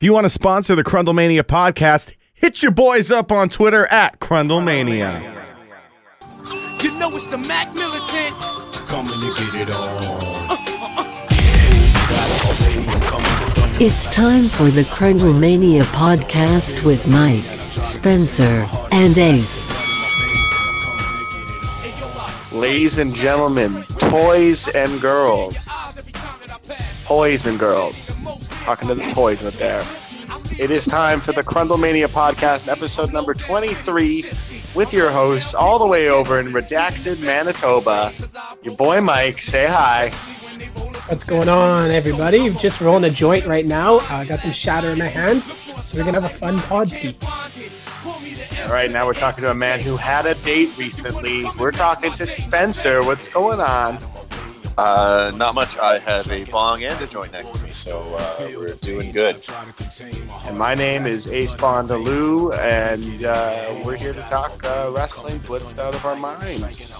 If you want to sponsor the Crundlemania podcast, hit your boys up on Twitter at Crundlemania. You know it's the Mac Militant. Coming to get it on. It's time for the Crundlemania podcast with Mike, Spencer, and Ace. Ladies and gentlemen, toys and girls. Toys and girls. Talking to the toys out there. It is time for the Crundlemania podcast, episode number 23, with your hosts all the way over in redacted Manitoba. Your boy Mike, say hi. What's going on, everybody? Just rolling a joint right now. I uh, got some shatter in my hand, so we're gonna have a fun pod ski. All right, now we're talking to a man who had a date recently. We're talking to Spencer. What's going on? Uh, not much. I have a bong and a joint next to me, so uh, we're doing good. And my name is Ace Bondaloo, and uh, we're here to talk uh, wrestling blitzed out of our minds.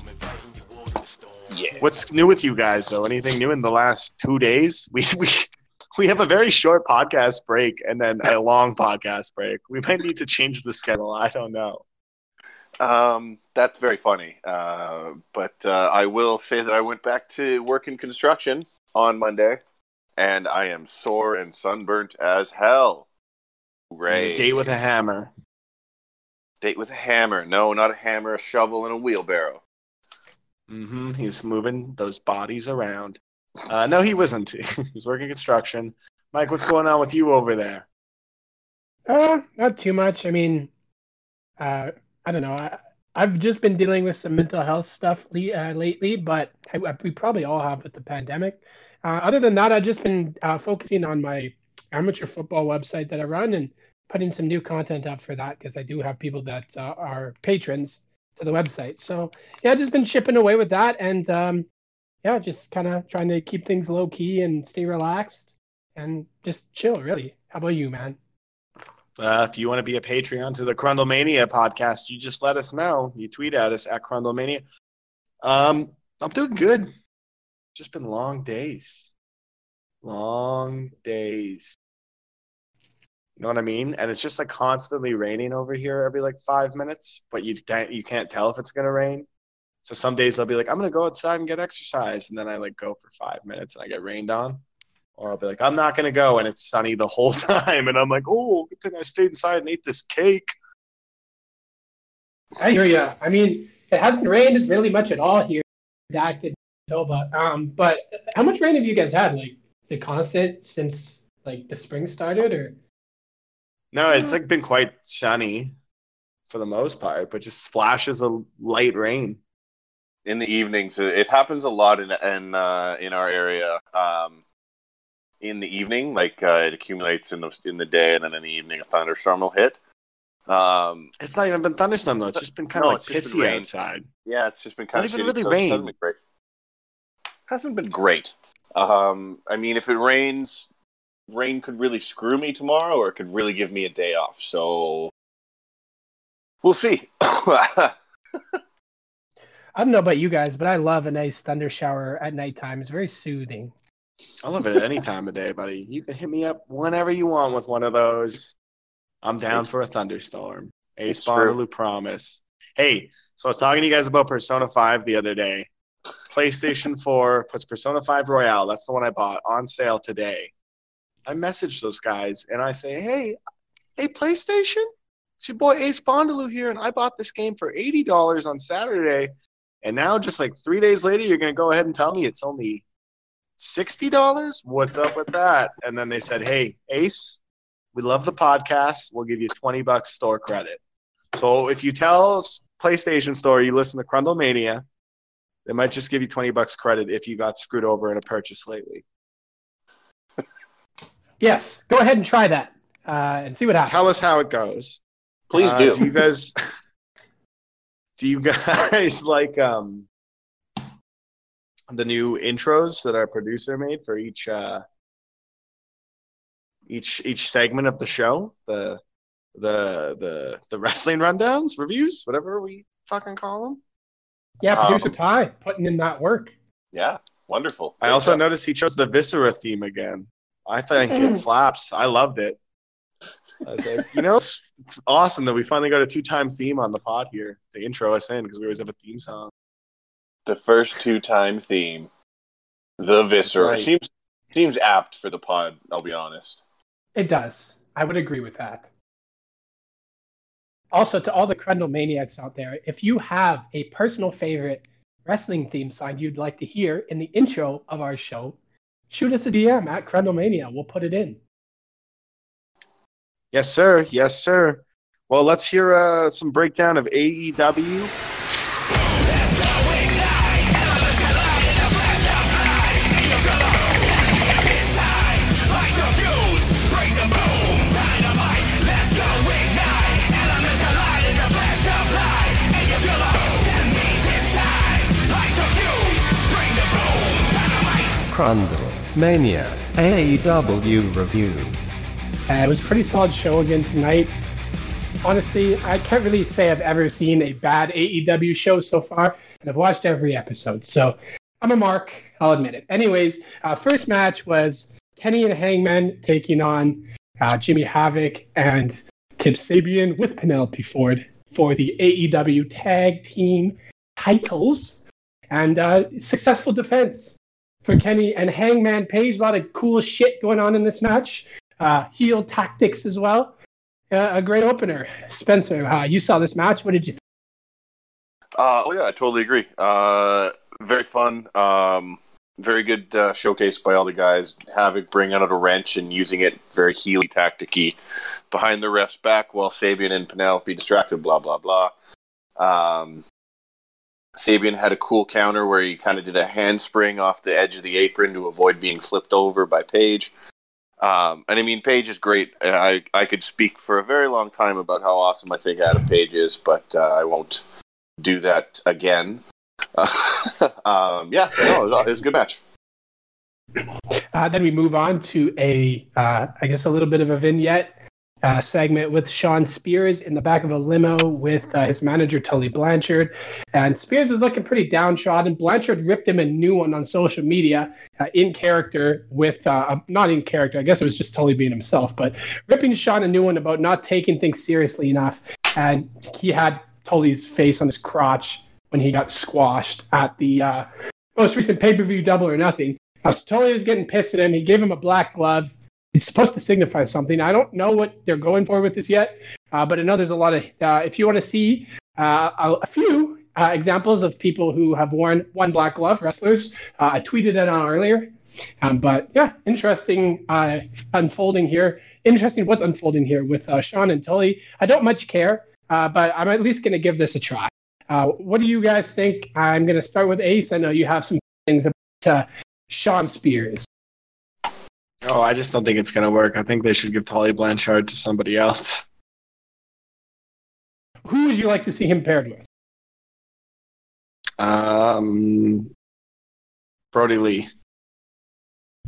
Yeah. What's new with you guys, though? Anything new in the last two days? We we we have a very short podcast break and then a long podcast break. We might need to change the schedule. I don't know. Um, that's very funny. Uh, but uh, I will say that I went back to work in construction on Monday, and I am sore and sunburnt as hell. Ray. Date with a hammer. Date with a hammer. No, not a hammer, a shovel, and a wheelbarrow. Mm-hmm. He was moving those bodies around. Uh, no, he wasn't. he was working construction. Mike, what's going on with you over there? Uh, not too much. I mean, uh, I don't know. I, I've just been dealing with some mental health stuff uh, lately, but I, we probably all have with the pandemic. Uh, other than that, I've just been uh, focusing on my amateur football website that I run and putting some new content up for that because I do have people that uh, are patrons to the website. So yeah, just been chipping away with that, and um, yeah, just kind of trying to keep things low key and stay relaxed and just chill. Really. How about you, man? Uh, if you want to be a Patreon to the Crundlemania podcast, you just let us know. You tweet at us at Crundlemania. Um, I'm doing good. Just been long days. Long days. You know what I mean? And it's just like constantly raining over here every like five minutes, but you you can't tell if it's gonna rain. So some days I'll be like, I'm gonna go outside and get exercise, and then I like go for five minutes and I get rained on. Or I'll be like, I'm not gonna go, and it's sunny the whole time, and I'm like, oh, good thing I stayed inside and ate this cake. I hear you. I mean, it hasn't rained really much at all here, redacted Manitoba. Um, but how much rain have you guys had? Like, is it constant since like the spring started, or? No, it's like been quite sunny for the most part, but just flashes of light rain in the evenings. It happens a lot in in uh, in our area. Um, in the evening, like uh, it accumulates in the in the day, and then in the evening, a thunderstorm will hit. Um, it's not even been thunderstorm though. It's just been kind no, of like pissy outside. Yeah, it's just been kind not of even shitty, really so rain. It hasn't been great. Hasn't been great. Um, I mean, if it rains, rain could really screw me tomorrow, or it could really give me a day off. So we'll see. I don't know about you guys, but I love a nice thunder shower at nighttime. It's very soothing. I love it at any time of day, buddy. You can hit me up whenever you want with one of those. I'm down for a thunderstorm. Ace. Bondaloo promise. Hey, so I was talking to you guys about Persona 5 the other day. PlayStation 4 puts Persona 5 Royal, that's the one I bought, on sale today. I message those guys and I say, hey, hey, PlayStation? It's your boy Ace Bondaloo here, and I bought this game for $80 on Saturday. And now, just like three days later, you're going to go ahead and tell me it's only $60? What's up with that? And then they said, hey, Ace, we love the podcast. We'll give you 20 bucks store credit. So if you tell PlayStation Store you listen to Crundlemania, they might just give you 20 bucks credit if you got screwed over in a purchase lately. Yes, go ahead and try that uh, and see what happens. Tell us how it goes. Please Uh, do. Do you guys do you guys like um the new intros that our producer made for each uh each each segment of the show? The the the the wrestling rundowns, reviews, whatever we fucking call them. Yeah, producer Um, Ty putting in that work. yeah, wonderful. I Great also job. noticed he chose the Viscera theme again. I think it slaps. I loved it. I was like, you know, it's, it's awesome that we finally got a two-time theme on the pod here to intro us in because we always have a theme song. The first two time theme, the visceral right. seems seems apt for the pod. I'll be honest. It does. I would agree with that. Also, to all the Crundle maniacs out there, if you have a personal favorite wrestling theme song you'd like to hear in the intro of our show, shoot us a DM at Crundle We'll put it in. Yes, sir. Yes, sir. Well, let's hear uh, some breakdown of AEW. Crundle Mania AEW review. Uh, it was a pretty solid show again tonight. Honestly, I can't really say I've ever seen a bad AEW show so far, and I've watched every episode. So I'm a mark, I'll admit it. Anyways, uh, first match was Kenny and Hangman taking on uh, Jimmy Havoc and Kip Sabian with Penelope Ford for the AEW Tag Team titles. And uh, successful defense for Kenny and Hangman Page. A lot of cool shit going on in this match uh, heel tactics as well. Uh, a great opener. Spencer, uh, you saw this match. What did you think? Uh, oh yeah, I totally agree. Uh, very fun. Um, very good uh, showcase by all the guys. Havoc bringing out a wrench and using it very heely tacticy behind the ref's back while Sabian and Penelope distracted. Blah blah blah. Um, Sabian had a cool counter where he kind of did a handspring off the edge of the apron to avoid being flipped over by Page. Um, and I mean, Page is great. And I I could speak for a very long time about how awesome I think Adam Page is, but uh, I won't do that again. um, yeah, no, it was- it was a good match. Uh, then we move on to a, uh, I guess, a little bit of a vignette uh, segment with Shawn Spears in the back of a limo with uh, his manager Tully Blanchard, and Spears is looking pretty downtrodden. Blanchard ripped him a new one on social media uh, in character with, uh, not in character, I guess it was just Tully being himself, but ripping Shawn a new one about not taking things seriously enough, and he had Tully's face on his crotch when he got squashed at the uh, most recent pay per view Double or Nothing. Uh, so Tully was getting pissed at him. He gave him a black glove. It's supposed to signify something. I don't know what they're going for with this yet, uh, but I know there's a lot of. Uh, if you want to see uh, a, few uh, examples of people who have worn one black glove, wrestlers, uh, I tweeted it on earlier. Um, but yeah, interesting uh, unfolding here. Interesting what's unfolding here with Shawn and Tully. I don't much care, but I'm at least going to give this a try. What do you guys think? I'm going to start with Ace. I know you have some things about Shawn Spears. Oh, I just don't think it's going to work. I think they should give Tully Blanchard to somebody else. Who would you like to see him paired with? Um, Brodie Lee.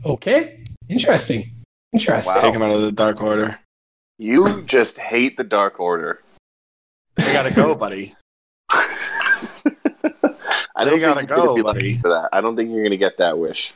Okay, interesting. Interesting. Wow. Take him out of the Dark Order. You just hate the Dark Order. I got to go, buddy. I don't gotta think you're gonna go, be buddy. for that. I don't think you're going to get that wish.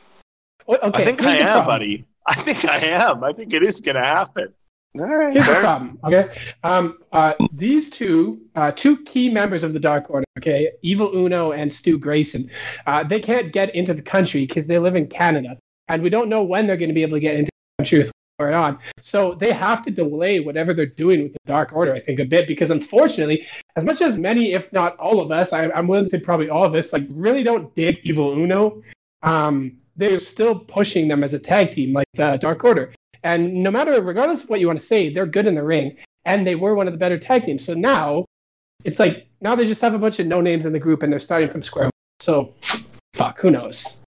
Okay, I think I am, problem. buddy. I think I am. I think it is going to happen. All right. Here's the problem. Okay, um, uh, these two, uh, two key members of the Dark Order. Okay, Evil Uno and Stu Grayson. Uh, they can't get into the country because they live in Canada, and we don't know when they're going to be able to get into the country with what's going on. So they have to delay whatever they're doing with the Dark Order. I think a bit because unfortunately, as much as many, if not all of us, I, I'm willing to say probably all of us, like really don't dig Evil Uno. Um, they're still pushing them as a tag team, like the Dark Order. And no matter, regardless of what you want to say, they're good in the ring, and they were one of the better tag teams. So now, it's like now they just have a bunch of no names in the group, and they're starting from square. So, fuck, who knows?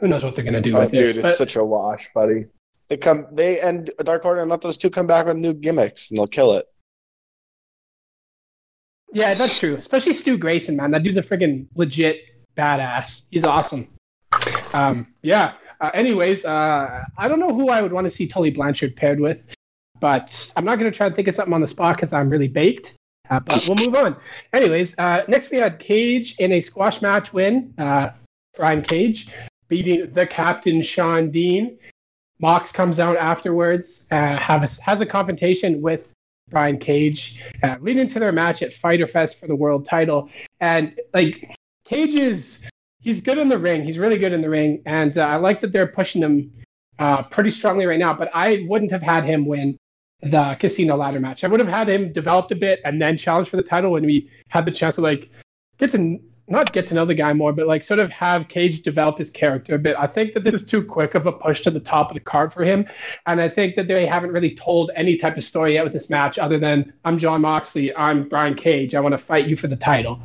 Who knows what they're gonna do Oh, with dude, this? it's But- such a wash, buddy. They come, they and Dark Order and let those two come back with new gimmicks, and they'll kill it. yeah, that's true. Especially Stu Grayson, man. That dude's a freaking legit badass. He's awesome. Um, yeah. Uh, anyways, uh, I don't know who I would want to see Tully Blanchard paired with, but I'm not going to try and think of something on the spot because I'm really baked. Uh, but we'll move on. Anyways, uh, next we had Cage in a squash match win. Uh, Brian Cage beating the captain Shawn Dean. Mox comes out afterwards, uh, have a, has a confrontation with Brian Cage, leading to their match at Fyter Fest for the world title. And like Cage is, he's good in the ring. He's really good in the ring, and uh, I like that they're pushing him uh, pretty strongly right now. But I wouldn't have had him win the casino ladder match. I would have had him developed a bit and then challenge for the title when we had the chance to like get to not get to know the guy more, but like sort of have Cage develop his character a bit. I think that this is too quick of a push to the top of the card for him, and I think that they haven't really told any type of story yet with this match, other than I'm John Moxley, I'm Brian Cage, I want to fight you for the title.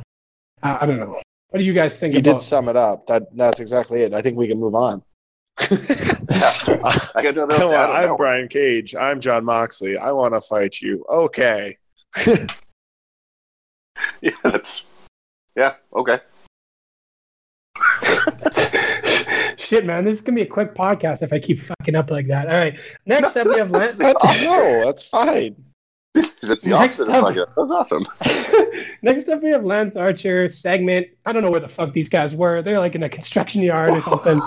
Uh, I don't know. What do you guys think You about? did sum it up. That that's exactly it. I think we can move on. I got nothing else to Hello, add on that I'm one. Brian Cage. I'm John Moxley. I want to fight you. Okay. Yeah, that's yeah okay. Shit, man, this is gonna be a quick podcast if I keep fucking up like that. All right, next up we have Lance. That's, no, oh, that's fine. That's the Next opposite of fucking up. That was awesome. Next up, we have Lance Archer segment. I don't know where the fuck these guys were. They're like in a construction yard or something.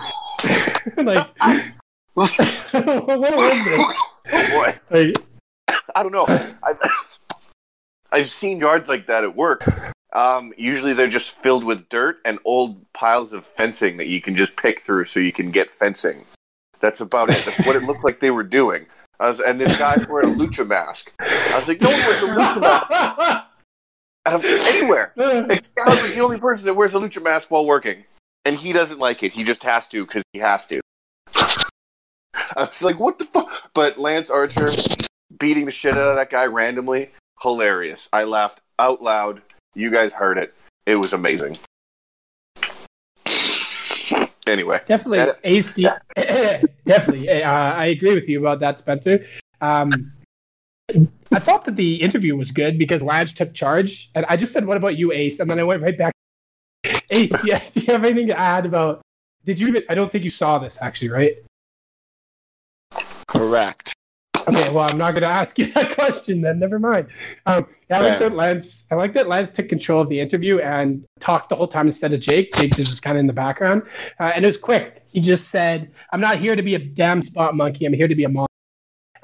like, what was this? Oh boy. Like, I don't know. I've I've seen yards like that at work. Um, usually they're just filled with dirt and old piles of fencing that you can just pick through so you can get fencing. That's about it. That's what it looked like they were doing. I was, and this guy's wearing a lucha mask. I was like, no one wears a lucha mask out of anywhere. Excalibur was the only person that wears a lucha mask while working, and he doesn't like it. He just has to because he has to. I was like, what the fuck? But Lance Archer beating the shit out of that guy randomly, hilarious. I laughed out loud. You guys heard it. It was amazing. Anyway, definitely, And- Ace. D- definitely, uh, I agree with you about that, Spencer. Um, I thought that the interview was good because Lance took charge, and I just said, "What about you, Ace?" And then I went right back. Ace, yeah, do you have anything to add about? Did you? even- I don't think you saw this actually, right? Correct. Okay, well, I'm not going to ask you that question then. Never mind. Um, I like that Lance. I like that Lance took control of the interview and talked the whole time instead of Jake. Jake was just kind of in the background, uh, and it was quick. He just said, "I'm not here to be a damn spot monkey. I'm here to be a monster."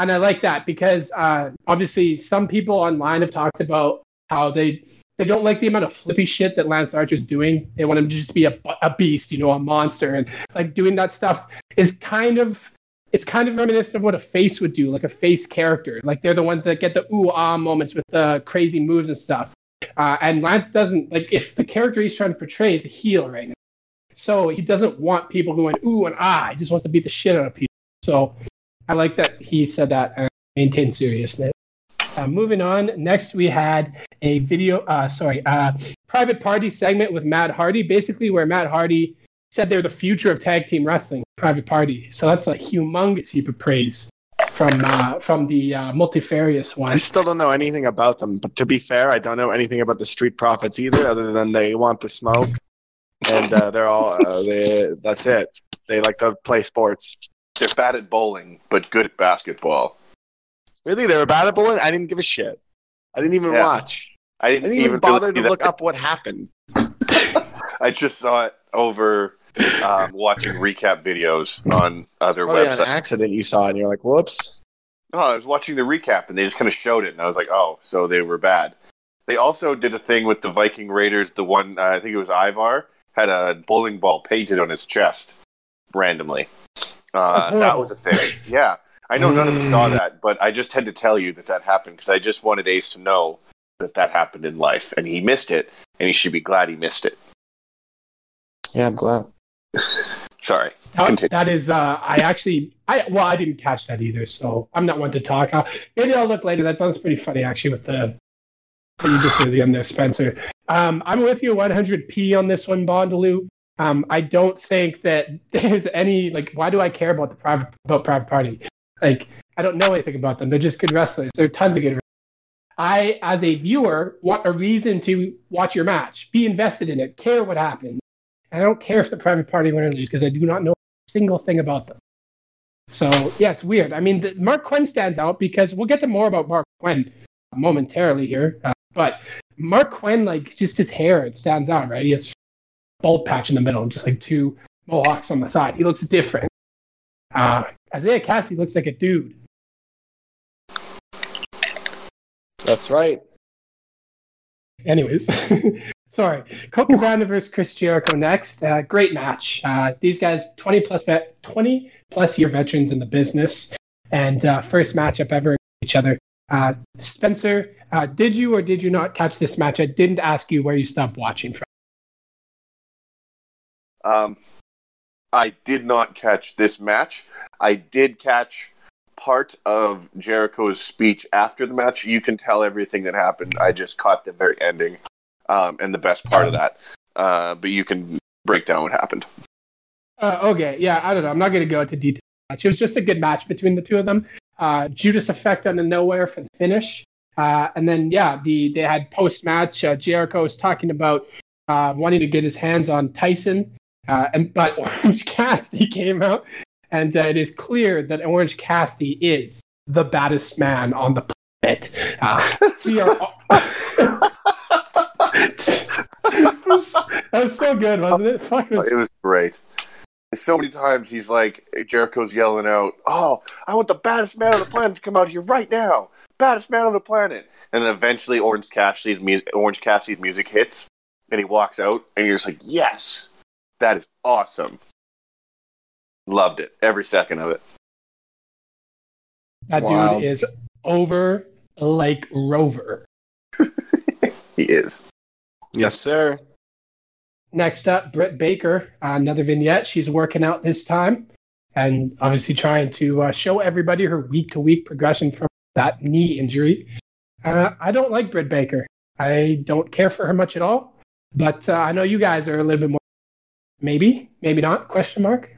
And I like that because uh, obviously some people online have talked about how they they don't like the amount of flippy shit that Lance Archer's doing. They want him to just be a, a beast, you know, a monster, and like doing that stuff is kind of it's kind of reminiscent of what a face would do, like a face character. Like they're the ones that get the ooh ah moments with the crazy moves and stuff. Uh, and Lance doesn't like if the character he's trying to portray is a heel right now, so he doesn't want people going ooh and ah. He just wants to beat the shit out of people. So I like that he said that and maintained seriousness. Uh, moving on, next we had a video, uh, sorry, uh, private party segment with Matt Hardy, basically where Matt Hardy said they're the future of tag team wrestling. Private party, so that's a humongous heap of praise from uh, from the uh, multifarious one. I still don't know anything about them, but to be fair, I don't know anything about the Street Profits either, other than they want the smoke, and uh, they're all uh, they. That's it. They like to play sports. They're bad at bowling, but good at basketball. Really, they were bad at bowling. I didn't give a shit. I didn't even Yeah. watch. I I didn't, didn't even bother to look up what happened. I just saw it over um, watching recap videos on other websites. accident you saw and you're like, "Whoops." Oh, I was watching the recap and they just kind of showed it, and I was like, oh, so they were bad. They also did a thing with the Viking Raiders. The one, uh, I think it was Ivar, had a bowling ball painted on his chest randomly. Uh, that was a thing. Yeah. I know none of us saw that, but I just had to tell you that that happened because I just wanted Ace to know that that happened in life. And he missed it, and he should be glad he missed it. Yeah, I'm glad. Sorry. Continue. that is, uh, I actually, I well, I didn't catch that either, so I'm not one to talk. Uh, maybe I'll look later. That sounds pretty funny, actually, with the what you just did again there, Spencer. Um, I'm with you 100p on this one, Bondaloo. Um, I don't think that there's any like. Why do I care about the private about private party? Like, I don't know anything about them. They're just good wrestlers. They're tons of good. wrestlers. I, as a viewer, want a reason to watch your match, be invested in it, care what happens. And I don't care if the private party win or lose because I do not know a single thing about them. So yeah, it's weird. I mean, the, Marq Quen stands out because we'll get to more about Marq Quen momentarily here. Uh, but Marq Quen, like just his hair, it stands out, right? He has bald patch in the middle, and just like two mohawks on the side. He looks different. Uh, Isiah Kassidy looks like a dude. That's right. Anyways, sorry. Colt Cabana versus Chris Jericho next. Uh, great match. Uh, these guys, 20 plus vet, 20 plus year veterans in the business, and uh, first matchup ever each other. Uh, Spencer, uh, did you or did you not catch this match? I didn't ask you where you stopped watching from. Um, I did not catch this match. I did catch part of Jericho's speech after the match. You can tell everything that happened. I just caught the very ending um, and the best part of that. Uh, but you can break down what happened. Uh, okay, yeah, I don't know. I'm not going to go into detail. It was just a good match between the two of them. Uh, Judas effect out of nowhere for the finish. Uh, and then, yeah, the they had post match. Uh, Jericho was talking about uh, wanting to get his hands on Tyson. Uh, and but Orange Cassidy came out, and uh, it is clear that Orange Cassidy is the baddest man on the planet. Uh, we are. that, was, that was so good, wasn't it? Fuck, it was It was great. So many times he's like Jericho's yelling out, "Oh, I want the baddest man on the planet to come out here right now, baddest man on the planet!" And then eventually, Orange Cassidy's music, Orange Cassidy's music hits, and he walks out, and you're just like, "Yes, that is awesome." Loved it every second of it. That Wow. dude is over like Rover. He is. Yes, sir. Next up, Britt Baker, uh, another vignette. She's working out this time and obviously trying to uh, show everybody her week to week progression from that knee injury. Uh, I don't like Britt Baker. I don't care for her much at all. But uh, I know you guys are a little bit more. Maybe, maybe not? Question mark.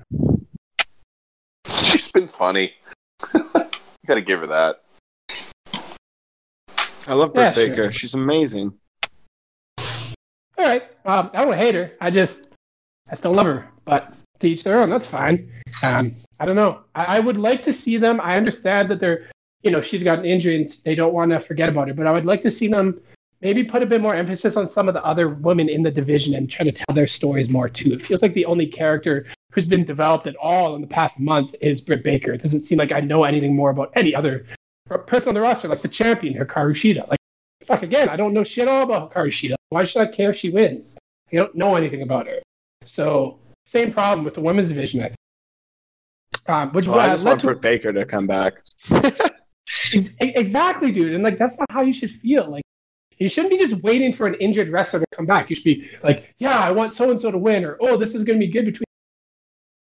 She's been funny. Got to give her that. I love Britt Yeah, sure. Baker. She's amazing. All right. Um, I don't hate her. I just, I still love her. But to each their own. That's fine. Um, I don't know. I, I would like to see them. I understand that they're, you know, she's got an injury and they don't want to forget about her. But I would like to see them maybe put a bit more emphasis on some of the other women in the division and try to tell their stories more too. It feels like the only character who's been developed at all in the past month is Britt Baker. It doesn't seem like I know anything more about any other person on the roster, like the champion, Hikaru Shida. Like, fuck again, I don't know shit all about Hikaru Shida. Why should I care if she wins? I don't know anything about her. So, same problem with the women's division, I think. Um, which Well, I just want to- Britt Baker to come back. Exactly, dude. And like that's not how you should feel. Like you shouldn't be just waiting for an injured wrestler to come back. You should be like, yeah, I want so and so to win, or oh, this is going to be good between.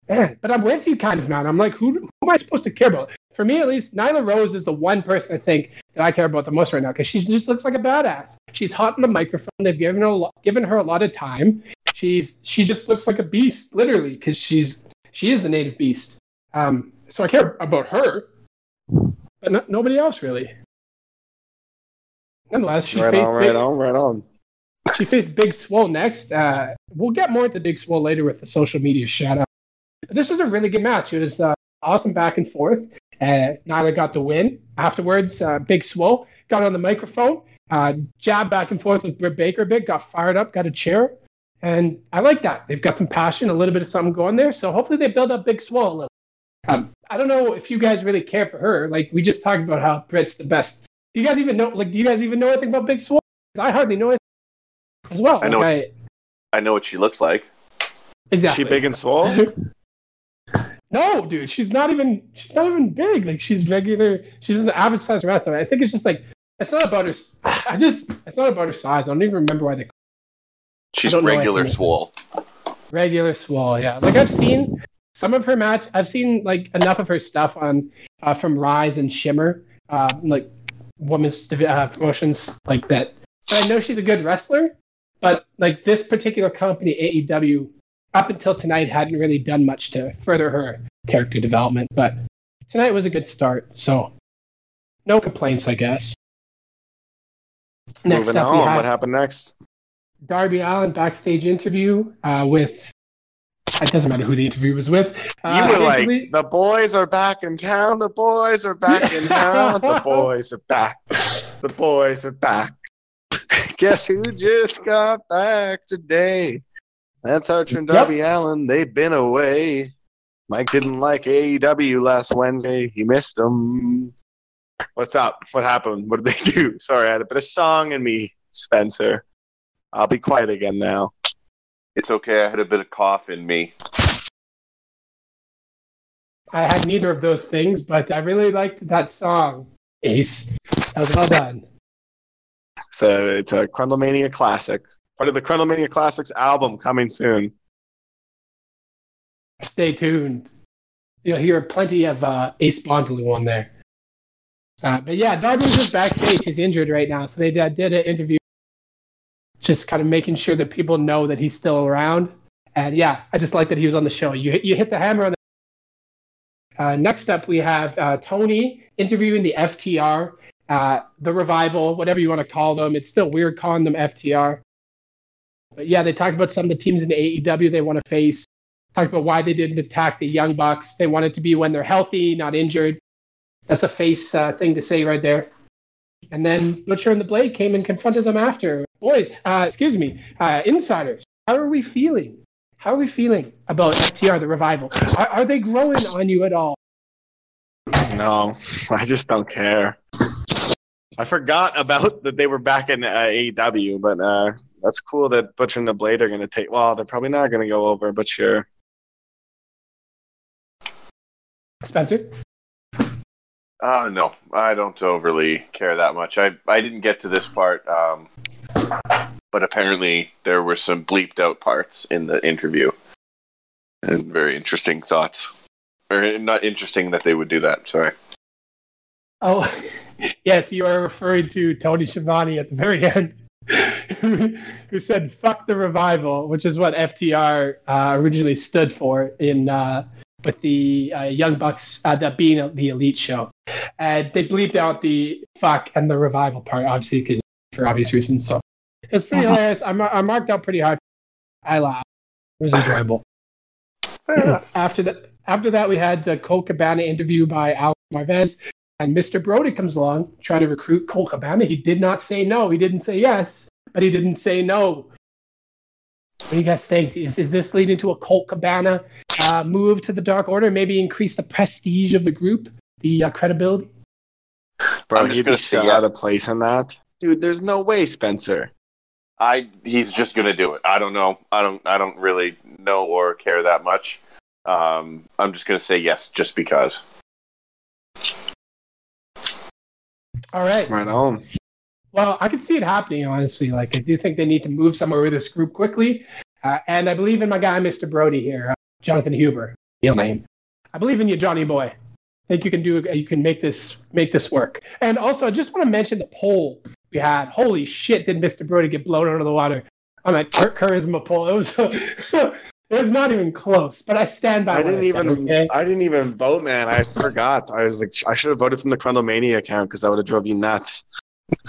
Man, but I'm with you, kind of, man. I'm like, who, who am I supposed to care about? For me, at least, Nyla Rose is the one person I think that I care about the most right now because she just looks like a badass. She's hot on the microphone. They've given her a lot, given her a lot of time. She's she just looks like a beast, literally, because she's she is the native beast. Um, so I care about her, but no, nobody else really. Nonetheless, she right faced on, Big, right on, right on. she faced Big Swole next. Uh, we'll get more into Big Swole later with the social media shout out. But this was a really good match. It was uh, awesome back and forth. Uh, Nyla got the win. Afterwards, uh, Big Swole got on the microphone, uh, jabbed back and forth with Britt Baker a bit, got fired up, got a chair. And I like that. They've got some passion, a little bit of something going there. So hopefully they build up Big Swole a little. Um, I don't know if you guys really care for her. Like we just talked about how Britt's the best. Do you guys even know? Like, do you guys even know anything about Big Swole? 'Cause I hardly know it as well. I know Like, I know what she looks like. exactly. She big and swole? no, dude, she's not even. She's not even big. Like she's regular. She's an average size wrestler. I think it's just like it's not about her. I just it's not about her size. I don't even remember why they She's don't regular anything. swole. regular swole. Yeah, like I've seen some of her match. I've seen like enough of her stuff on uh, from Rise and Shimmer, uh, like women's uh, promotions like that. But I know she's a good wrestler, but like this particular company, AEW, up until tonight hadn't really done much to further her character development. But tonight was a good start, so no complaints, I guess. Next Moving up, on. What happened next? Darby Allin backstage interview uh, with. It doesn't matter who the interview was with. Uh, you were like, the boys are back in town. The boys are back in town. The boys are back. The boys are back. Guess who just got back today? That's Archer and Yep. Darby Allin. They've been away. Mike didn't like AEW last Wednesday. He missed them. What's up? What happened? What did they do? Sorry, I had a bit of song in me, Spencer. I'll be quiet again now. It's okay. I had a bit of cough in me. I had neither of those things, but I really liked that song, Ace. That was well done. So it's a Crundlemania classic. Part of the Crundlemania Classics album coming soon. Stay tuned. You'll hear plenty of uh, Ace Bondaloo on there. Uh, but yeah, Darby was just backstage. He's injured right now, so they uh, did an interview, just kind of making sure that people know that he's still around. And yeah, I just like that he was on the show. You you hit the hammer on the. Uh, next up, we have uh, Tony interviewing the FTR, uh, the revival, whatever you want to call them. It's still weird calling them FTR. But yeah, they talked about some of the teams in the AEW they want to face. Talked about why they didn't attack the Young Bucks. They want it to be when they're healthy, not injured. That's a face uh, thing to say right there. And then Butcher and the Blade came and confronted them after. Boys, uh, excuse me, uh, insiders, how are we feeling? How are we feeling about FTR, the revival? Are, are they growing on you at all? No, I just don't care. I forgot about that they were back in uh, AEW, but uh, that's cool that Butcher and the Blade are going to take. Well, they're probably not going to go over, but sure. Spencer? Uh, no, I don't overly care that much. I, I didn't get to this part, um, but apparently there were some bleeped out parts in the interview. And very interesting thoughts. Or not interesting that they would do that, sorry. Oh, yes, you are referring to Tony Schiavone at the very end, who said "fuck the revival," which is what FTR uh, originally stood for in uh, with the uh, Young Bucks uh, that being the Elite show. And they bleeped out the "fuck" and the revival part, obviously, 'cause- for obvious reasons. So it's pretty hilarious. I, mar- I marked out pretty high. I laughed. It was enjoyable. after that, after that, we had the Colt Cabana interview by Alex Marvez, and Mr. Brodie comes along trying to recruit Colt Cabana. He did not say no. He didn't say yes, but he didn't say no. What do you guys think? Is, is this leading to a Colt Cabana uh, move to the Dark Order? Maybe increase the prestige of the group, the uh, credibility? Bro, I'm just you'd gonna be say yes. out of place in that. Dude, there's no way, Spencer. I he's just gonna do it. I don't know. I don't I don't really know or care that much. Um, I'm just gonna say yes, just because. All right. Right on. Well, I can see it happening, honestly. Like, I do think they need to move somewhere with this group quickly. Uh, and I believe in my guy, Mr. Brodie here, uh, Jonathan Huber, real name. I believe in you, Johnny boy. I think you can do. You can make this make this work. And also, I just want to mention the poll we had. Holy shit! Did Mr. Brodie get blown out of the water on that char- charisma poll? It was. it was not even close. But I stand by. I didn't said, even. okay? I didn't even vote, man. I forgot. I was like, I should have voted from the Crundlemania account because that would have drove you nuts.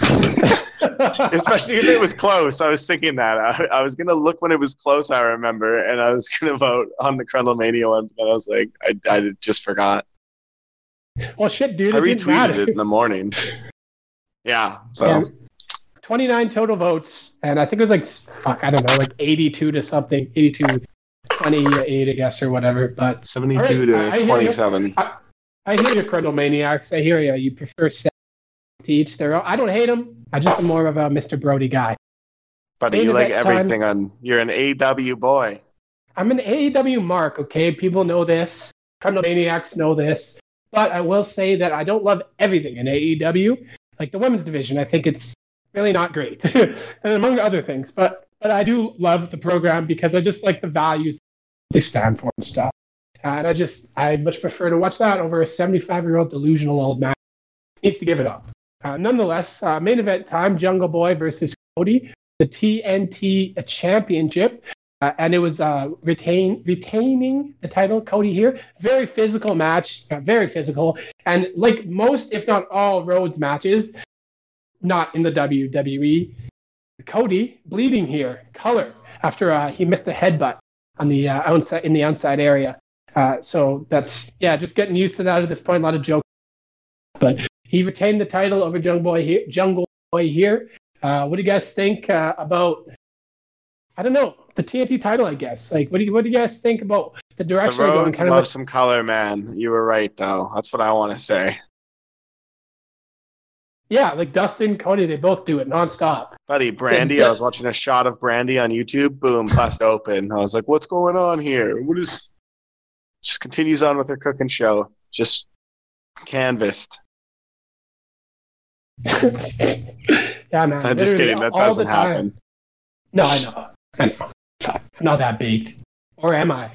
Especially if it was close. I was thinking that. I, I was gonna look when it was close. I remember, and I was gonna vote on the Crundlemania one, but I was like, I, I just forgot. well, shit, dude. I retweeted it in the morning. Yeah. So Yeah. 29 total votes, and I think it was like fuck, I don't know, like 82 to something, 82, 28, I guess, or whatever. But seventy-two All right, I- I to twenty-seven. I hear you, Crundle Maniacs. I hear you. You prefer sex to each their own. I don't hate them. I just am more of a Mr. Brodie guy. But Main you like event time. everything on. You're an AW boy. I'm an AEW mark, okay? People know this. Crundle Maniacs know this. But I will say that I don't love everything in AEW. Like the women's division, I think it's really not great, and among other things. But but I do love the program because I just like the values they stand for and stuff. And I just I much prefer to watch that over a 75 year old delusional old man. Needs to give it up. Uh, nonetheless, uh, main event time: Jungle Boy versus Cody, the TNT Championship. Uh, and it was uh, retain, retaining the title, Cody here. Very physical match, uh, very physical. And like most, if not all, Rhodes matches, not in the WWE, Cody bleeding here, color, after uh, he missed a headbutt on the uh, outside in the outside area. Uh, so that's yeah, just getting used to that at this point. A lot of jokes, but he retained the title over Jungle Boy here. Jungle Boy here. Uh, what do you guys think about? I don't know the TNT title. I guess like what do you what do you guys think about the The direction going Rhodes kind love some color, man. You were right, though. That's what I want to say. yeah, like Dustin, Cody, they both do it nonstop. Buddy, Brandi, Yeah. I was watching a shot of Brandi on YouTube. Boom, bust open. I was like, what's going on here? What is. Just continues on with her cooking show. Just canvassed. yeah, man. I'm just kidding. That doesn't happen. No, I know. I know. I'm not that baked. Or am I?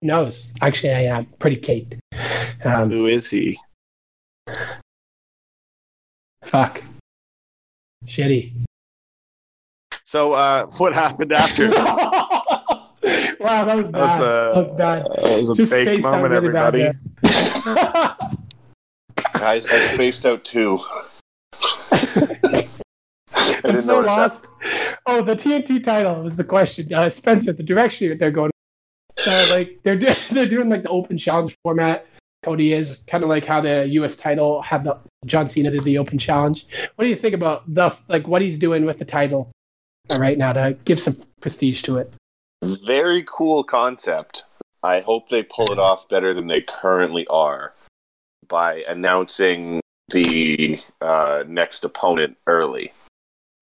Who knows? Actually, I am pretty caked. Um, Who is he? fuck. Shitty. So, uh, what happened after? wow, that was bad. That was, that uh, was bad. That was a Just fake moment, really everybody. Guys, I spaced out too. I I'm so know what lost. Oh, the TNT title was the question. Uh, Spencer, the direction they're going. Uh, like they're do- they're doing like the open challenge format. Cody is kind of like how the U.S. title had the John Cena did the open challenge. What do you think about the like what he's doing with the title right now to give some prestige to it? Very cool concept. I hope they pull it off better than they currently are by announcing the uh, next opponent early.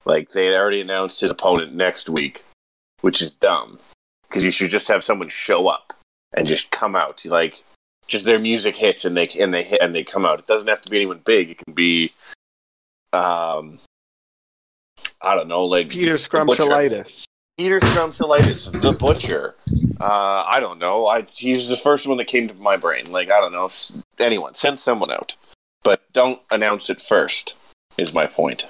Like they had already announced his opponent next week, which is dumb because you should just have someone show up and just come out. Like just their music hits and they and they hit and they come out. It doesn't have to be anyone big. It can be, um, I don't know, like Peter Scrumptiolitis. Peter Scrumptiolitis, the butcher. Uh, I don't know. I he's the first one that came to my brain. Like I don't know. Anyone, send someone out, but don't announce it first. Is my point.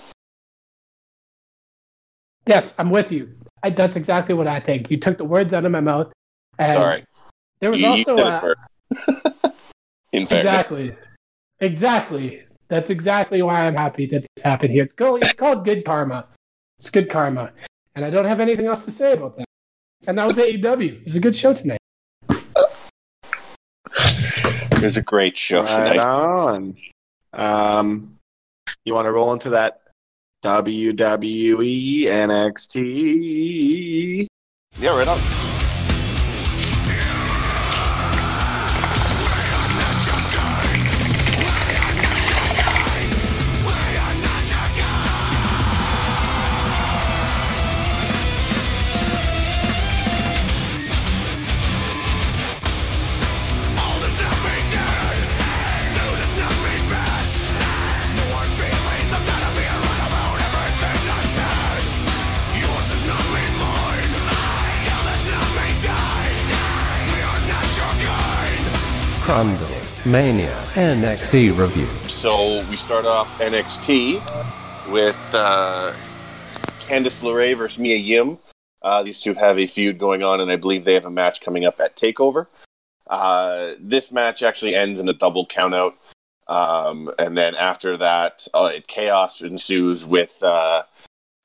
Yes, I'm with you. I, that's exactly what I think. You took the words out of my mouth. And Sorry, There was you, you also did a. In fairness, Exactly. Exactly. That's exactly why I'm happy that this happened here. It's, go, it's called good karma. It's good karma. And I don't have anything else to say about that. And that was AEW. It was a good show tonight. it was a great show Right tonight. on. Um, you want to roll into that WWE NXT? Yeah, right on. Crundle Mania NXT review. So we start off NXT with uh, Candice LeRae versus Mia Yim. Uh, these two have a feud going on, and I believe they have a match coming up at Takeover. Uh, this match actually ends in a double countout, um, and then after that, uh, chaos ensues with uh,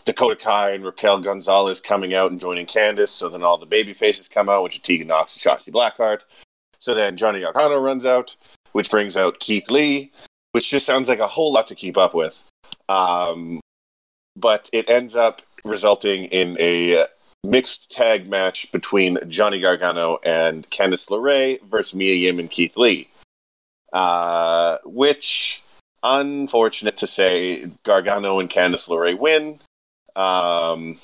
Dakota Kai and Raquel Gonzalez coming out and joining Candice. So then all the baby faces come out, which are Tegan Knox and Shotzi Blackheart. So then Johnny Gargano runs out, which brings out Keith Lee, which just sounds like a whole lot to keep up with. Um, but it ends up resulting in a mixed tag match between Johnny Gargano and Candice LeRae versus Mia Yim and Keith Lee. Uh, which, unfortunate to say, Gargano and Candice LeRae win. Um,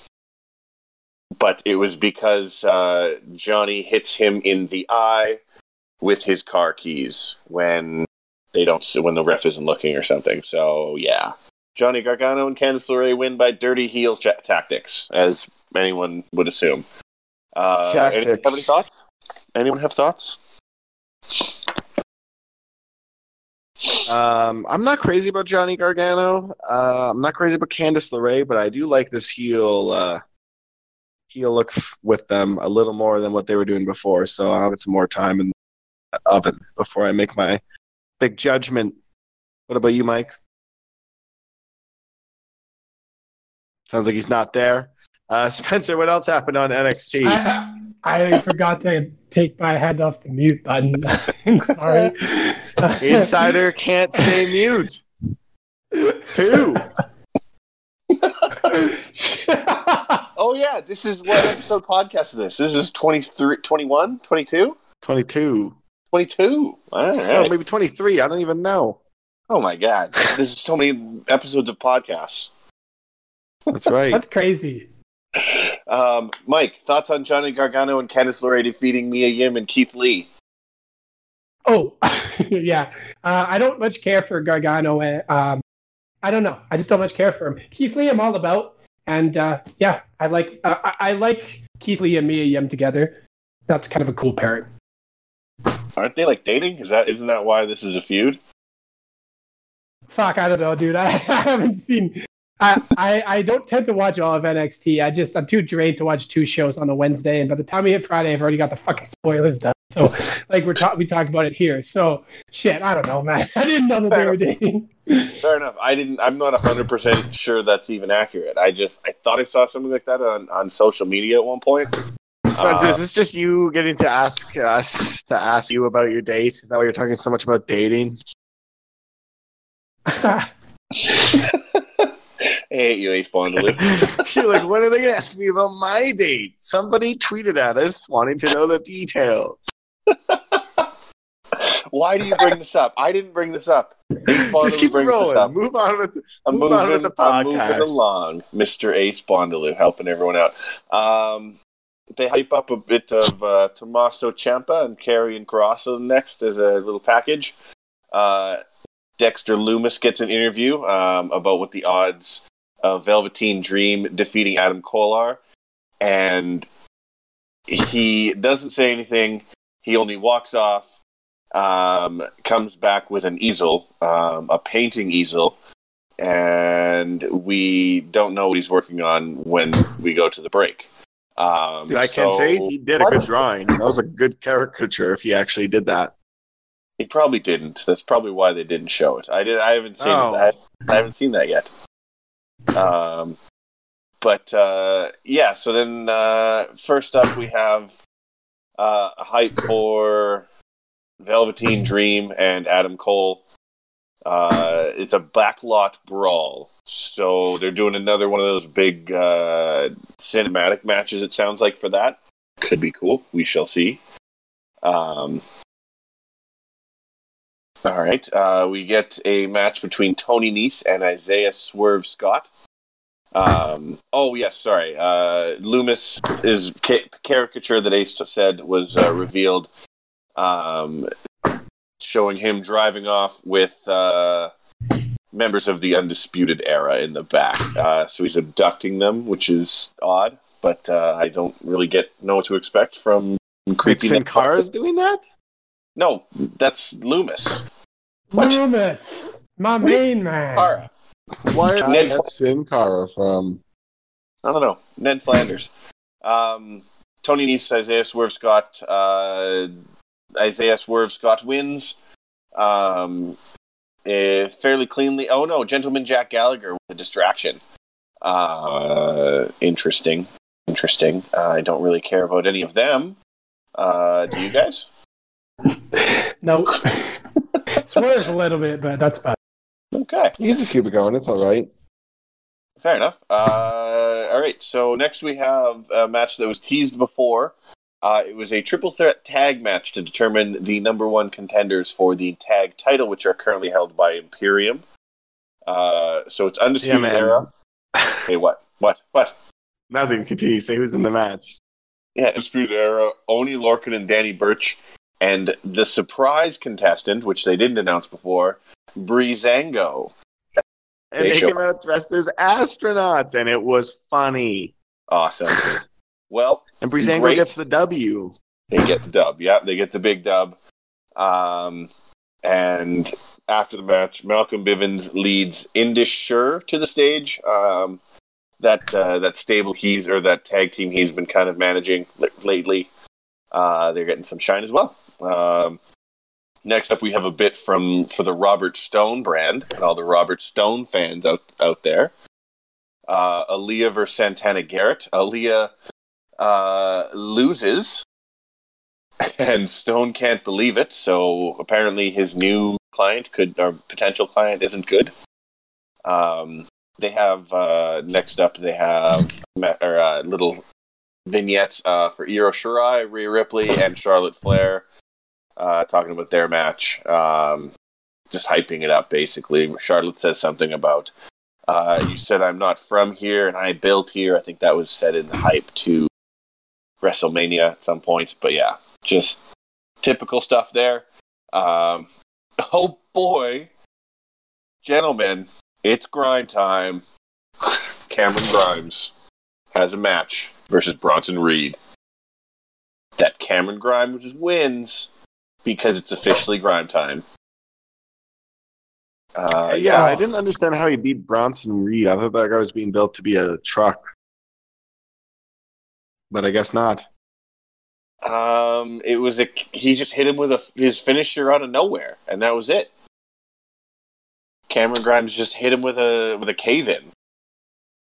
but it was because uh, Johnny hits him in the eye with his car keys when they don't when the ref isn't looking or something. So yeah, Johnny Gargano and Candice LeRae win by dirty heel ch- tactics, as anyone would assume. Uh, anyone Tactics. have any thoughts? Anyone have thoughts? Um, I'm not crazy about Johnny Gargano. Uh, I'm not crazy about Candice LeRae, but I do like this heel uh, heel look f- with them a little more than what they were doing before. So I'll have some more time the oven before I make my big judgment. What about you, Mike? Sounds like he's not there. Uh, Spencer, what else happened on NXT? I, I forgot to take my head off the mute button. Sorry. Insider can't stay mute. Two. Oh yeah, this is what episode podcast is this? This is 23, 21, 22? 22. 22. All Oh, maybe 23. I don't even know. Oh my god. This is so many episodes of podcasts. That's right. That's crazy. Um, Mike, thoughts on Johnny Gargano and Candice LeRae defeating Mia Yim and Keith Lee? Oh, yeah. Uh, I don't much care for Gargano. uh, Um, I don't know. I just don't much care for him. Keith Lee, I'm all about, and uh, yeah, I like uh, I, I like Keith Lee and Mia Yim together. That's kind of a cool pairing. Aren't they like dating? Is that isn't that why this is a feud? Fuck, I don't know, dude. I, I haven't seen. I, I I don't tend to watch all of NXT. I just I'm too drained to watch two shows on a Wednesday, and by the time we hit Friday, I've already got the fucking spoilers done. So like we're talking we talk about it here. So shit, I don't know, man. I didn't know that they were dating. Fair enough. I didn't. I'm not 100 percent sure that's even accurate. I just I thought I saw something like that on on social media at one point. Spencer, Uh, is this just you getting to ask us to ask you about your dates? Is that why you're talking so much about dating? I hate you, Ace Bondaloo. you're like, when are they going to ask me about my date? Somebody tweeted at us wanting to know the details. Why do you bring this up? I didn't bring this up. Just keep brings this rolling. up. Move on with I'm move moving, on with the I'm moving podcast. along, Mr. Ace Bondaloo, helping everyone out. Um, they hype up a bit of uh, Tommaso Ciampa and Karrion Cross next as a little package. Uh, Dexter Loomis gets an interview um, about what the odds of Velveteen Dream defeating Adam Cole are, and he doesn't say anything. He only walks off, um, comes back with an easel, um, a painting easel, and we don't know what he's working on when we go to the break. Um, Dude, I can so- say he did a good drawing. That was a good caricature if he actually did that. He probably didn't. That's probably why they didn't show it. I did. I haven't seen. Oh. I, I haven't seen that yet. Um, but uh, yeah. So then, uh, first up, we have uh, a hype for Velveteen Dream and Adam Cole. Uh, it's a backlot brawl. So they're doing another one of those big uh, cinematic matches. It sounds like for that could be cool. We shall see. Um, all right. Uh, we get a match between Tony Nese and Isaiah Swerve Scott. Um, oh, yes, sorry. Uh, Loomis is ca- caricature that Ace just said was uh, revealed, um, showing him driving off with uh, members of the Undisputed Era in the back. Uh, so he's abducting them, which is odd, but uh, I don't really get know what to expect from creepy. Sin Cara is doing that? No, that's Loomis. What? Loomis, my main man. Cara. Why Ned that Sin Cara from? I don't know. Ned Flanders. Um, Tony Nese, Isaiah Swerve Scott. Uh, Isaiah Swerve Scott wins. Um, eh, fairly cleanly. Oh no, Gentleman Jack Gallagher with a distraction. Uh, interesting. Interesting. Uh, I don't really care about any of them. Uh, do you guys? Nope. Swerve a little bit, but that's fine. Okay. You can just keep it going. It's all right. Fair enough. Uh, all right. So next we have a match that was teased before. Uh, it was a triple threat tag match to determine the number one contenders for the tag title, which are currently held by Imperium. Uh, so it's undisputed man. era. Hey, what? What? What? Nothing. Continue. Say who's in the match. Yeah, undisputed era. Oni Lorcan and Danny Burch, and the surprise contestant, which they didn't announce before, Breezango. And They they came out dressed as astronauts, and it was funny. Awesome. Well, And Breezango Great. gets the W. They get the dub. Yeah, they get the big dub. Um, and after the match, Malcolm Bivens leads Indus Sher to the stage. Um, that uh, that stable he's or that tag team he's been kind of managing li- lately. Uh, they're getting some shine as well. Um, next up, we have a bit from for the Robert Stone brand and all the Robert Stone fans out out there. Uh, Aaliyah versus Santana Garrett. Aaliyah loses and Stone can't believe it. So apparently, his new client could or potential client isn't good. Um, they have uh, next up. They have or uh, little vignettes uh, for Io Shirai, Rhea Ripley, and Charlotte Flair uh, talking about their match, um, just hyping it up. Basically, Charlotte says something about uh, you said I'm not from here and I built here. I think that was said in the hype to WrestleMania at some point. But yeah, just typical stuff there. Um, oh boy, gentlemen, it's grind time. Cameron Grimes has a match versus Bronson Reed. That Cameron Grimes just wins because it's officially grime time. Uh, yeah, I didn't understand how he beat Bronson Reed. I thought that guy was being built to be a truck, but I guess not. Um, it was a he just hit him with a his finisher out of nowhere, and that was it. Cameron Grimes just hit him with a with a cave in,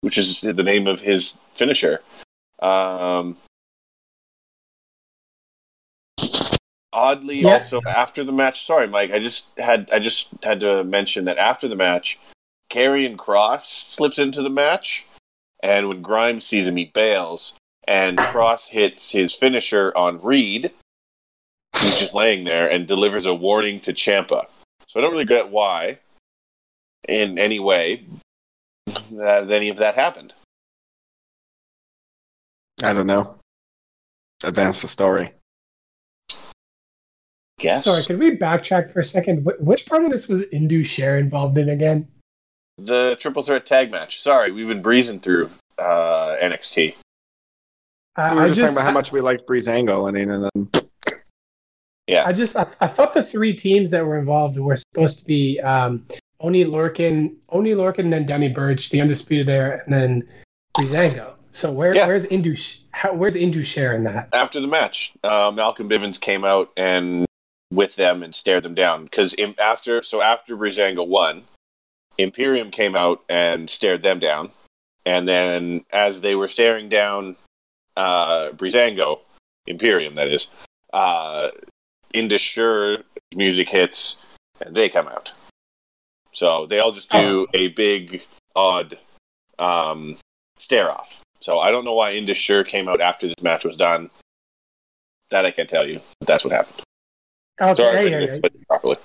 which is the name of his finisher. Um, oddly, Yeah. also after the match, sorry, Mike, I just had I just had to mention that after the match, Karrion Cross slips into the match, and when Grimes sees him, he bails, and Cross hits his finisher on Reed. He's just laying there and delivers a warning to Ciampa. So I don't really get why, in any way, that any of that happened. I don't know. Advance the story. Guess. Sorry, could we backtrack for a second? Wh- which part of this was Indus Sher involved in again? The triple threat tag match. Sorry, we've been breezing through uh, NXT. Uh, We were I just, talking about how much we liked Breezango, and then Yeah. I just I, I thought the three teams that were involved were supposed to be um, Oni Lorcan, Oni Lorcan, and then Danny Burch, the undisputed era, and then Breezango. So where Yeah. where's Indu how, where's Indus Sher in that? After the match, uh, Malcolm Bivens came out and with them and stared them down because after so after Breezango won, Imperium came out and stared them down, and then as they were staring down uh, Breezango, Imperium that is, uh, Indus Sher music hits and they come out. So they all just do a big odd um, stare off. So I don't know why Indus Sher came out after this match was done. That I can't tell you. But that's what happened. Okay, Sorry, hey, hey, hey. properly.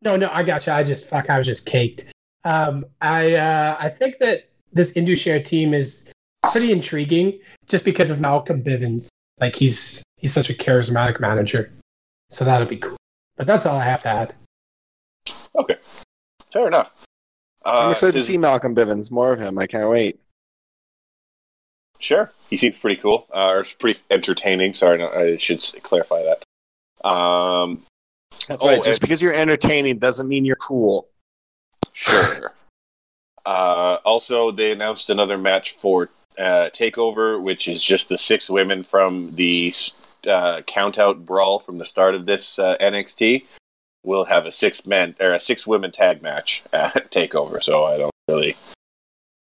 No, no, I got you. I just fuck. I was just caked. Um, I uh, I think that this Indus Sher team is pretty intriguing, just because of Malcolm Bivens. Like he's he's such a charismatic manager, so that'll be cool. But that's all I have to add. Okay, fair enough. Uh, I'm excited to see Malcolm Bivens. More of him. I can't wait. Sure, he seems pretty cool, uh, or pretty entertaining. Sorry, no, I should clarify that. Um, That's Oh, right. Just and- because you're entertaining doesn't mean you're cool. Sure. uh, also, they announced another match for uh, Takeover, which is just the six women from the uh, count out brawl from the start of this uh, NXT. We'll have a six men or a six women tag match at Takeover. So I don't really.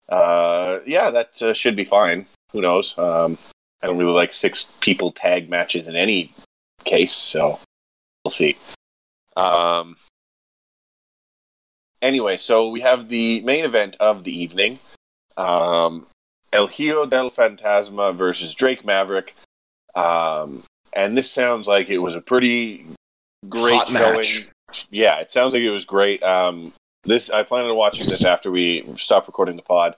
Uh, yeah, that uh, should be fine. Who knows? Um, I don't really like six people tag matches in any case, so we'll see. Um, anyway, so we have the main event of the evening. Um, El Hijo del Fantasma versus Drake Maverick. Um, and this sounds like it was a pretty great Hot showing. match. Yeah, it sounds like it was great. Um, this I plan on watching this after we stop recording the pod.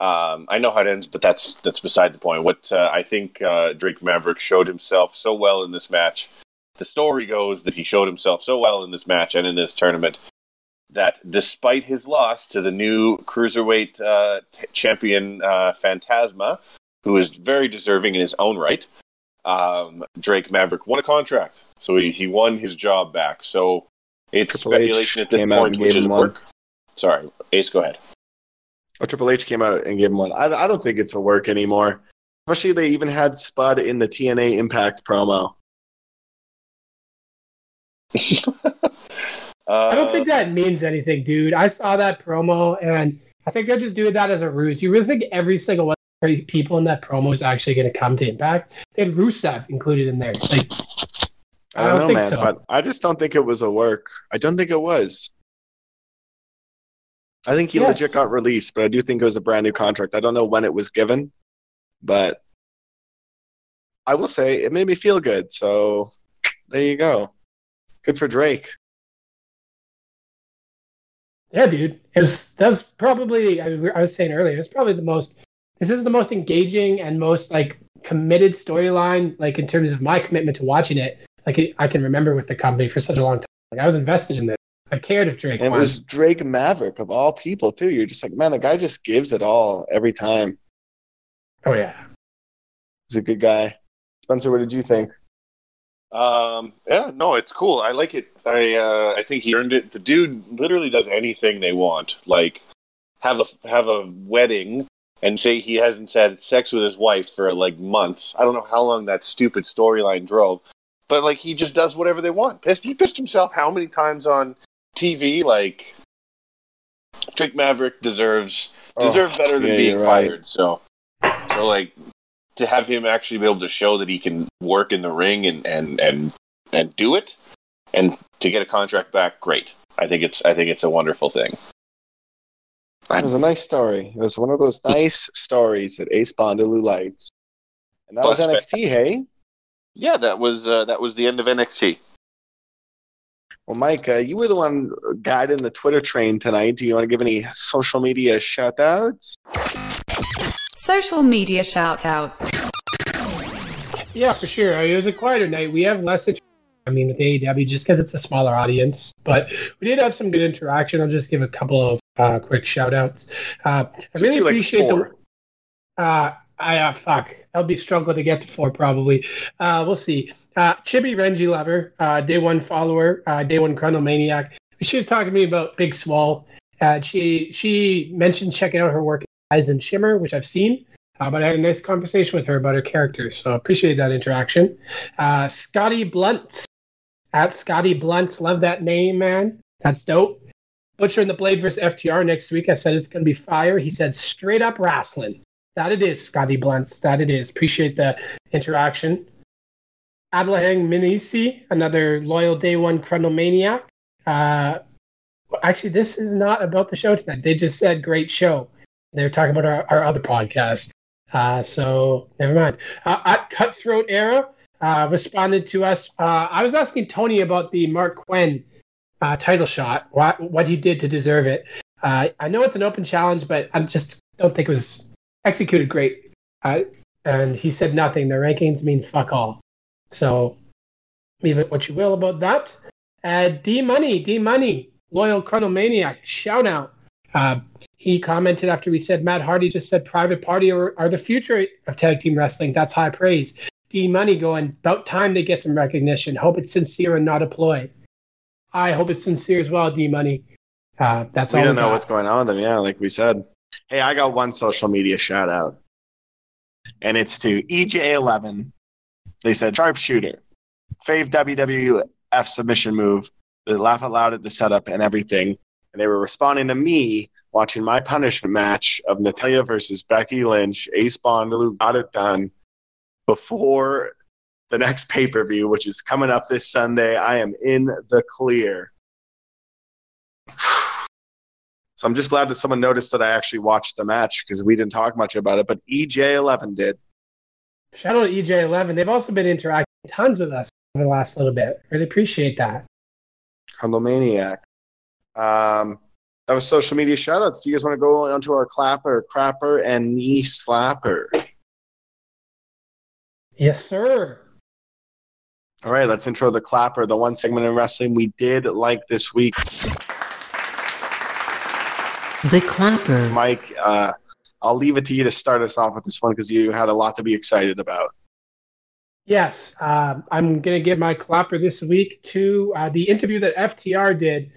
Um, I know how it ends, but that's that's beside the point. What uh, I think uh, Drake Maverick showed himself so well in this match. The story goes that he showed himself so well in this match and in this tournament that despite his loss to the new cruiserweight uh, t- champion uh, Fantasma, who is very deserving in his own right, um, Drake Maverick won a contract, so he, he won his job back. So it's Triple H speculation at this came out point, and which is him one. work. Sorry, Ace, go ahead. Oh, Triple H came out and gave him one. I, I don't think it's a work anymore. Especially they even had Spud in the TNA Impact promo. I don't Uh, think that means anything, dude. I saw that promo, and I think they're just doing that as a ruse. You really think every single one of the people in that promo is actually going to come to Impact? They had Rusev included in there. Like, I don't, know, think man, so. but I just don't think it was a work. I don't think it was. I think he Yes. legit got released, but I do think it was a brand new contract. I don't know when it was given, but I will say it made me feel good. So there you go. Good for Drake. Yeah, dude. It was that's probably I, I was saying earlier. It's probably the most. This is the most engaging and most like committed storyline, like in terms of my commitment to watching it. Like I can remember with the company for such a long time. Like I was invested in this. I cared if Drake. And it was Drake Maverick of all people too. You're just like, man, the guy just gives it all every time. Oh yeah. He's a good guy. Spencer, what did you think? Um, yeah, no, it's cool. I like it. I uh, I think he earned it. The dude literally does anything they want. Like have a have a wedding and say he hasn't had sex with his wife for like months. I don't know how long that stupid storyline drove, but like he just does whatever they want. Pissed, he pissed himself how many times on TV? Like Drake Maverick deserves deserves better than Oh, yeah, being right. fired. So so like to have him actually be able to show that he can work in the ring and and and and do it and to get a contract back great i think it's i think it's a wonderful thing It was a nice story. It was one of those nice stories that Ace Bondaloo likes. And that was Plus, NXT, hey? yeah that was uh, that was the end of nxt Well, Mike, uh, you were the one guiding the Twitter train tonight. Do you want to give any social media shout outs? Social media shout outs. Yeah, for sure. It was a quieter night. We have less. Inter- I mean, with AEW, just because it's a smaller audience, but we did have some good interaction. I'll just give a couple of uh, quick shout outs. Uh, I Just really do, like, appreciate four. the. Uh, I uh, fuck. I'll be struggling to get to four probably. Uh, we'll see. Uh, Chibi Renji Lover, uh, day one follower, uh, day one Chrono Maniac. She was talking to me about Big Swole. Uh, she she mentioned checking out her work Eyes and Shimmer, which I've seen. Uh, but I had a nice conversation with her about her character, so appreciate that interaction. Uh, Scotty Blunt at Scotty Blunts, love that name, man. That's dope. Butcher and the Blade versus FTR next week. I said it's going to be fire. He said straight up wrestling. That it is, Scotty Blunts. That it is. Appreciate the interaction. Adelahang Minisi, another loyal day one chronomaniac. Uh, actually, this is not about the show tonight. They just said great show. They're talking about our, our other podcast. Uh, so never mind. Uh, at Cutthroat Era uh, responded to us. Uh, I was asking Tony about the Marq Quen uh, title shot, what, what he did to deserve it. Uh, I know it's an open challenge, but I just don't think it was executed great. And he said nothing. The rankings mean fuck all. So leave it what you will about that. Uh, D Money, D Money, loyal chronomaniac, shout out. He commented after we said Matt Hardy just said Private Party are, are the future of tag team wrestling. That's high praise. D Money going about time they get some recognition. Hope it's sincere and not a ploy. I hope it's sincere as well, D Money. Uh, that's we all don't we know got. what's going on with them. Yeah, like we said. Hey, I got one social media shout out, and it's to EJ11. They said sharpshooter, fave WWF submission move. They laugh out loud at the setup and everything, and they were responding to me watching my punishment match of Natalya versus Becky Lynch. Ace Bondaloo got it done before the next pay per view, which is coming up this Sunday. I am in the clear. So I'm just glad that someone noticed that I actually watched the match because we didn't talk much about it, but EJ11 did. Shout out to EJ11. They've also been interacting tons with us over the last little bit. Really appreciate that. Condomaniac. Um, that was social media shoutouts. Do you guys want to go onto our clapper, crapper, and knee slapper? Yes, sir. All right, let's intro the clapper, the one segment in wrestling we did like this week. The clapper. Mike, uh, I'll leave it to you to start us off with this one because you had a lot to be excited about. Yes, um, I'm going to give my clapper this week to uh, the interview that FTR did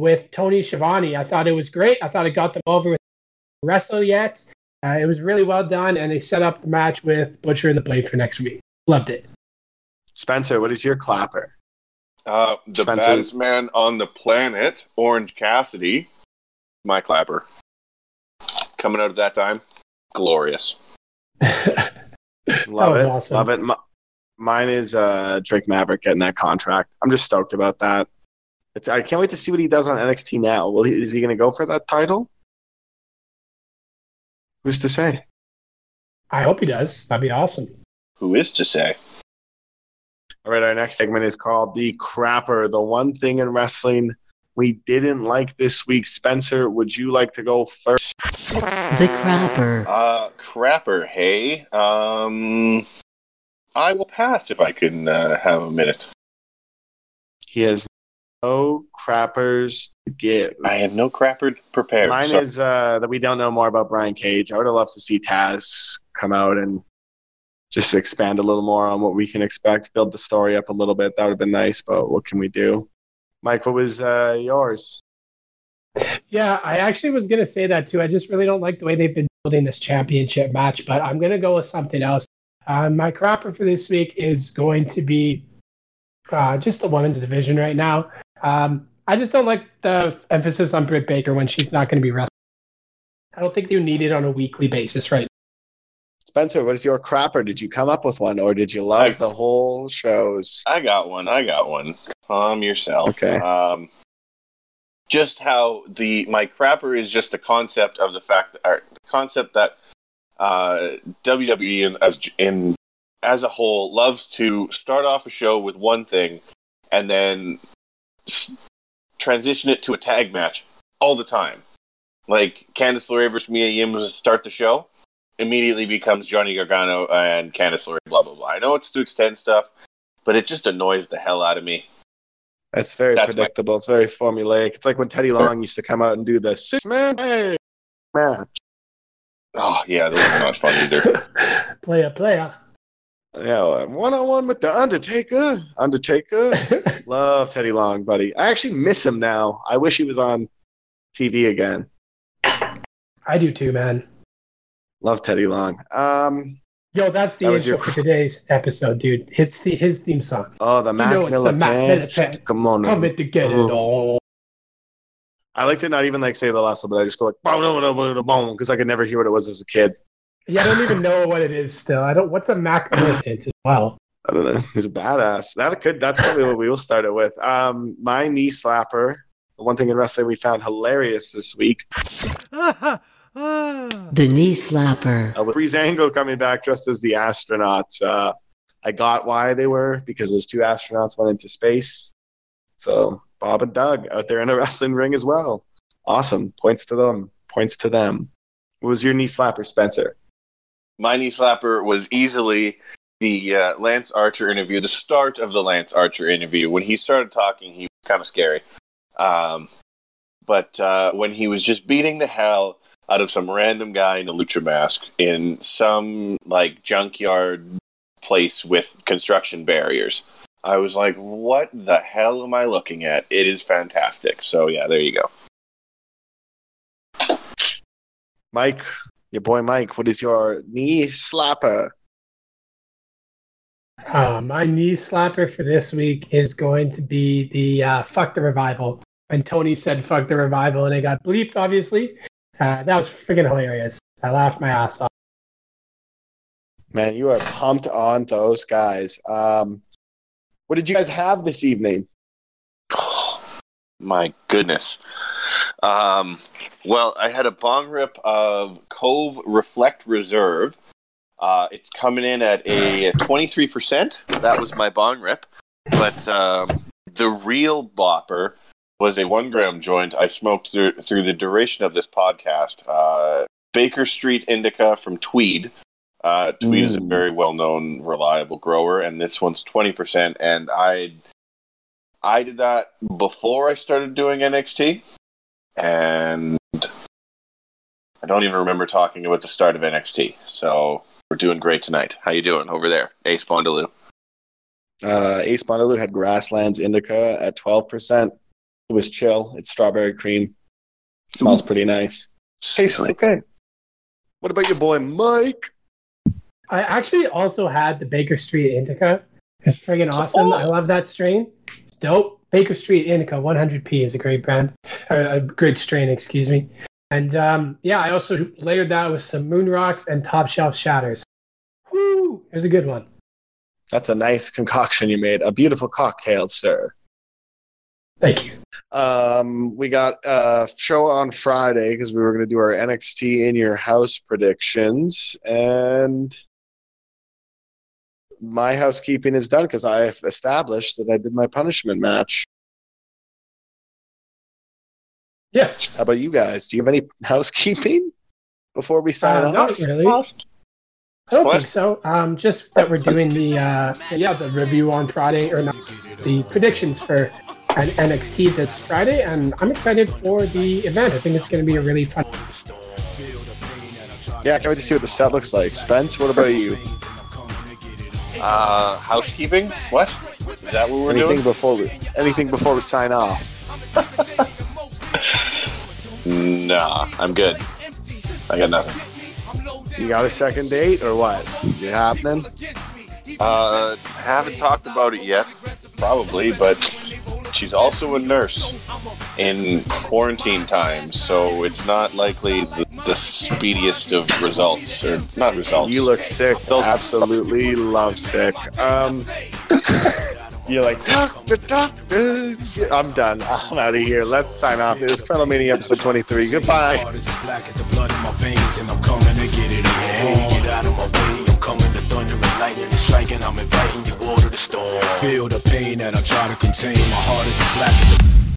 with Tony Schiavone. I thought it was great. I thought it got them over with wrestle yet. Uh, it was really well done, and they set up the match with Butcher and the Blade for next week. Loved it. Spencer, what is your clapper? uh, the Spencer. baddest man on the planet orange cassidy my clapper coming out of that time glorious Love was it. awesome. Love it. Mi- Mine is uh, Drake Maverick getting that contract. I'm just stoked about that. It's, I can't wait to see what he does on NXT now. Will he, is he going to go for that title? Who's to say? I hope he does. That'd be awesome. who is to say All right, our next segment is called the Crapper, the one thing in wrestling we didn't like this week. Spencer, would you like to go first? The Crapper. Uh, crapper, hey. Um, I will pass if I can uh, have a minute. He has no crappers to give. I have no crapper prepared. Mine so- is uh, that we don't know more about Brian Cage. I would have loved to see Taz come out and just expand a little more on what we can expect, build the story up a little bit. That would have been nice, but what can we do? Mike, what was uh, yours? Yeah, I actually was going to say that too. I just really don't like the way they've been building this championship match, but I'm going to go with something else. Uh, my crapper for this week is going to be uh, just the women's division right now. Um, I just don't like the emphasis on Britt Baker when she's not going to be wrestling. I don't think they need it on a weekly basis right Spencer, what is your crapper? Did you come up with one, or did you love I- the whole shows? I got one. I got one. Calm yourself. Okay. Um, just how the my crapper is just the concept of the fact that or the concept that uh, WWE in, as in as a whole loves to start off a show with one thing and then s- transition it to a tag match all the time. Like Candice LeRae versus Mia Yim was to start the show, immediately becomes Johnny Gargano and Candice LeRae. Blah blah blah. I know it's to extend stuff, but it just annoys the hell out of me. It's very That's my- predictable. It's very formulaic. It's like when Teddy Long used to come out and do the six man match. Oh yeah, those are not fun either. now. Playa, playa. Yeah, one on one with the Undertaker. Undertaker. Love Teddy Long, buddy. I actually miss him now. I wish he was on TV again. I do too, man. Love Teddy Long. Um, Yo, that's the That intro your- for today's episode, dude. It's the, his theme song. oh, the Mac know it's the. Mac. Come on. Coming to get it all. I like to not even like say the last one, but I just go like boom, boom, boom, boom, boom, because I could never hear what it was as a kid. Yeah, I don't even know what it is still. I don't. What's a Mac militant as well? I don't know. He's a badass. That could. That's probably what we will start it with. Um, my knee slapper. The one thing in wrestling we found hilarious this week. The Knee Slapper. Uh, with Breezango coming back dressed as the astronauts. Uh, I got why they were because those two astronauts went into space. So Bob and Doug out there in a wrestling ring as well. Awesome. Points to them. Points to them. What was your knee slapper, Spencer? My knee slapper was easily the uh, Lance Archer interview, the start of the Lance Archer interview. When he started talking, he was kind of scary. Um, but uh, when he was just beating the hell out of some random guy in a lucha mask in some like junkyard place with construction barriers, I was like, "What the hell am I looking at?" It is fantastic. So yeah, there you go. Mike, your boy Mike, what is your knee slapper? Uh, my knee slapper for this week is going to be the uh, "fuck the revival." When Tony said "fuck the revival" and it got bleeped, obviously, uh, that was freaking hilarious. I laughed my ass off. Man, you are pumped on those guys. Um, what did you guys have this evening? My goodness. Um, well, I had a bong rip of Cove Reflect Reserve. Uh, it's coming in at a 23%. That was my bong rip. But um, the real bopper was a one gram joint I smoked through, through the duration of this podcast. Uh, Baker Street Indica from Tweed. Uh, Tweed is a very well known, reliable grower, and this one's 20%. And I I did that before I started doing NXT, and I don't even remember talking about the start of NXT. So we're doing great tonight. How you doing over there, Ace Bondaloo? Uh, Ace Bondaloo had Grasslands Indica at 12%. It was chill. It's strawberry cream. Smells pretty nice. Tastes Silly. okay. What about your boy Mike? I actually also had the Baker Street Indica. It's friggin' awesome. I love that strain. It's dope. Baker Street Indica 100p is a great brand, a great strain, excuse me. And um, yeah, I also layered that with some Moon Rocks and Top Shelf Shatters. Woo! Here's a good one. That's a nice concoction you made. A beautiful cocktail, sir. Thank you. Um, we got a show on Friday because we were going to do our NXT in your house predictions, and my housekeeping is done because I've established that I did my punishment match. Yes. How about you guys? Do you have any housekeeping before we sign Uh, off? not really. I don't What? think so. Um, just that we're doing the uh, yeah the review on Friday or not the predictions for an NXT this Friday, and I'm excited for the event. I think it's going to be a really fun. Yeah, I can't wait to see what the set looks like. Spence, what about you? Uh, housekeeping? What? Is that what we're anything doing? before we anything before we sign off? Nah, I'm good. I got nothing. You got a second date or what? Is it happening? Uh, haven't talked about it yet, probably, but she's also a nurse in quarantine times, so it's not likely the, the speediest of results, or not results. You look sick. Those- Absolutely love sick. Um, you're like doctor, doctor. I'm done. I'm out of here. Let's sign off. This is Mania episode 23. Goodbye. Storm. Feel the pain that I try to contain. My heart is black